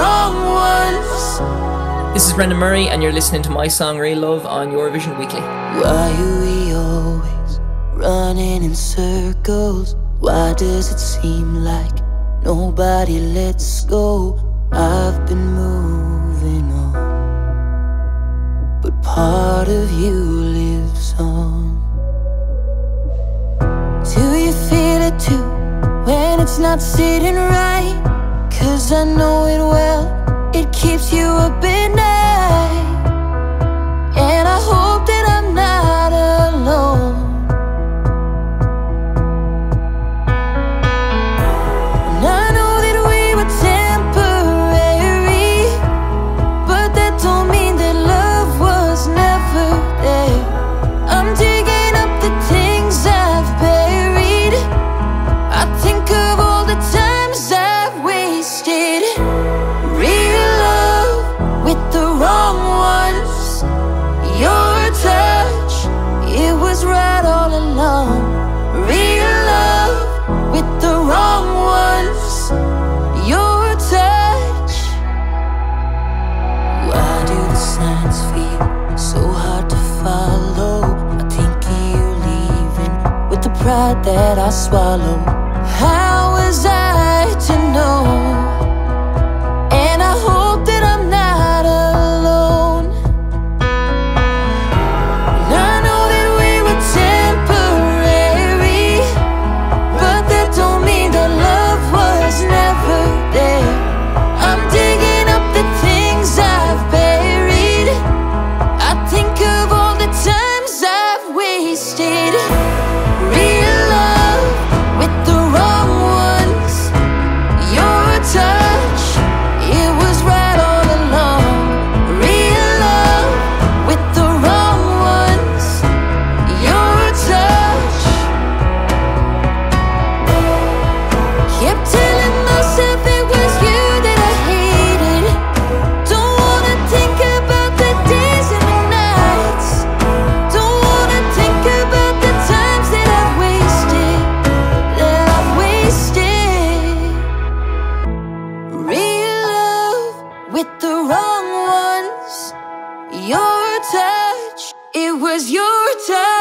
wrong ones. This is Brendan Murray, and you're listening to my song Real Love on Eurovision Weekly. Why are we always running in circles? Why does it seem like nobody lets go? I've been moving on, but part of you lives on. Do you feel it too when it's not sitting right? Cause I know it well, so hard to follow. I think you leaving with the pride that I swallow. How is that? with the wrong ones. Your touch, it was your touch.